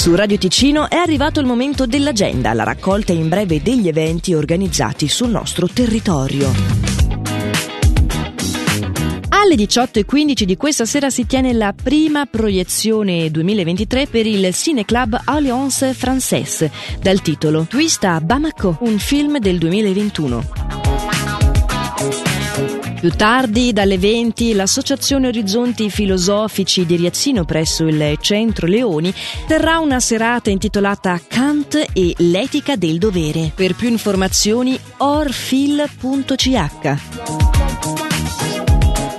Su Radio Ticino è arrivato il momento dell'agenda, la raccolta in breve degli eventi organizzati sul nostro territorio. Alle 18.15 di questa sera si tiene la prima proiezione 2023 per il Cineclub Alliance Française dal titolo Twist a Bamako, un film del 2021. Più tardi, dalle 20, l'Associazione Orizzonti Filosofici di Riazzino presso il Centro Leoni terrà una serata intitolata Kant e l'etica del dovere. Per più informazioni orfil.ch.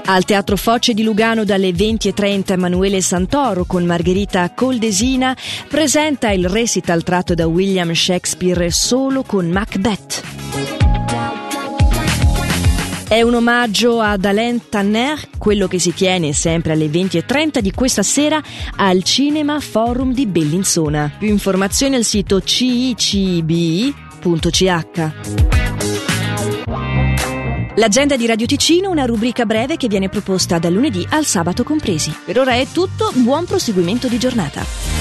Al Teatro Foce di Lugano dalle 20.30 Emanuele Santoro con Margherita Coldesina presenta il recital tratto da William Shakespeare solo con Macbeth. È un omaggio ad Alain Tanner, quello che si tiene sempre alle 20.30 di questa sera al Cinema Forum di Bellinzona. Più informazioni al sito cicb.ch. L'agenda di Radio Ticino, una rubrica breve che viene proposta dal lunedì al sabato compresi. Per ora è tutto, buon proseguimento di giornata.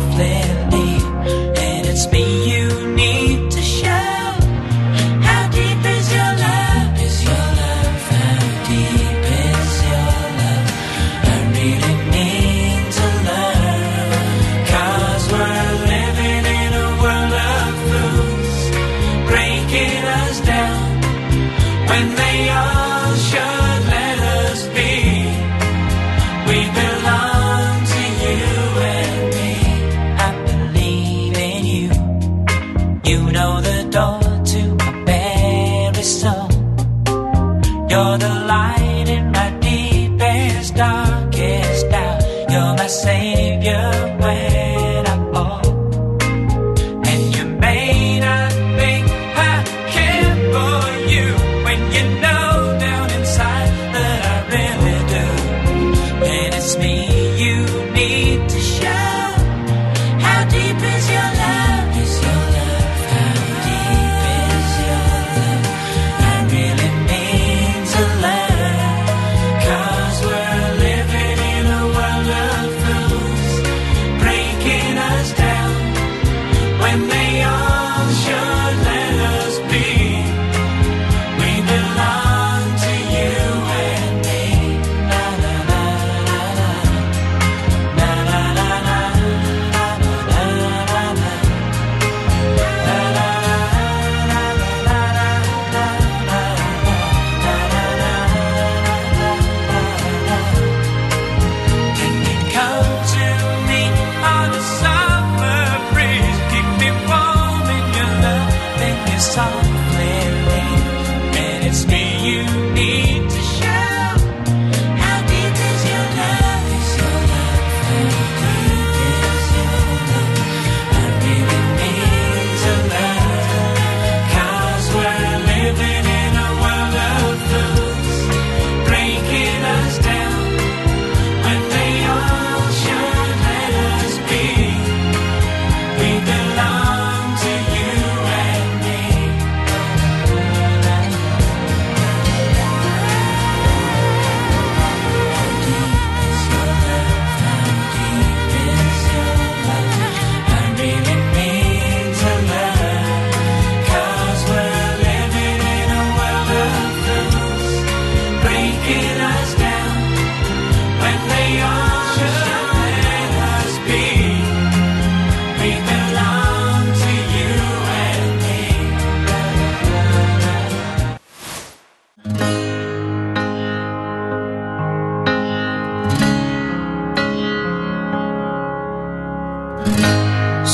same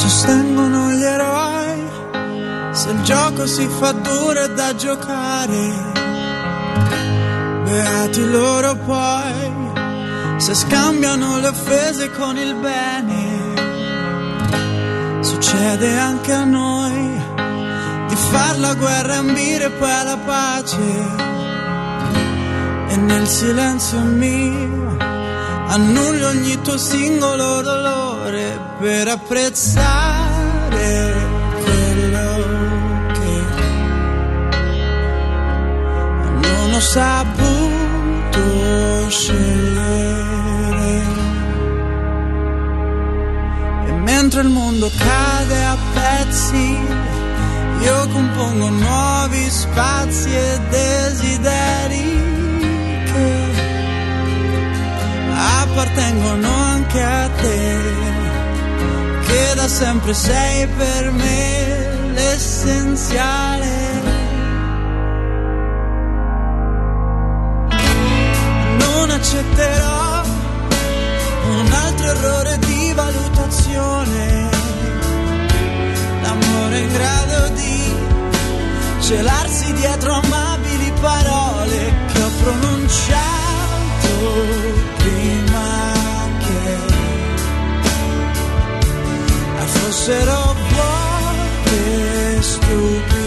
sostengono gli eroi, se il gioco si fa duro è da giocare, beati loro poi, se scambiano le offese con il bene, succede anche a noi di far la guerra e ambire poi alla pace. E nel silenzio mio annullo ogni tuo singolo dolore per apprezzare quello che non ho saputo scegliere. E mentre il mondo cade a pezzi, io compongo nuovi spazi e desideri appartengono anche a te, che da sempre sei per me l'essenziale. Non accetterò un altro errore di valutazione, l'amore in grado di celarsi dietro amabili parole che ho pronunciato walk is stupid.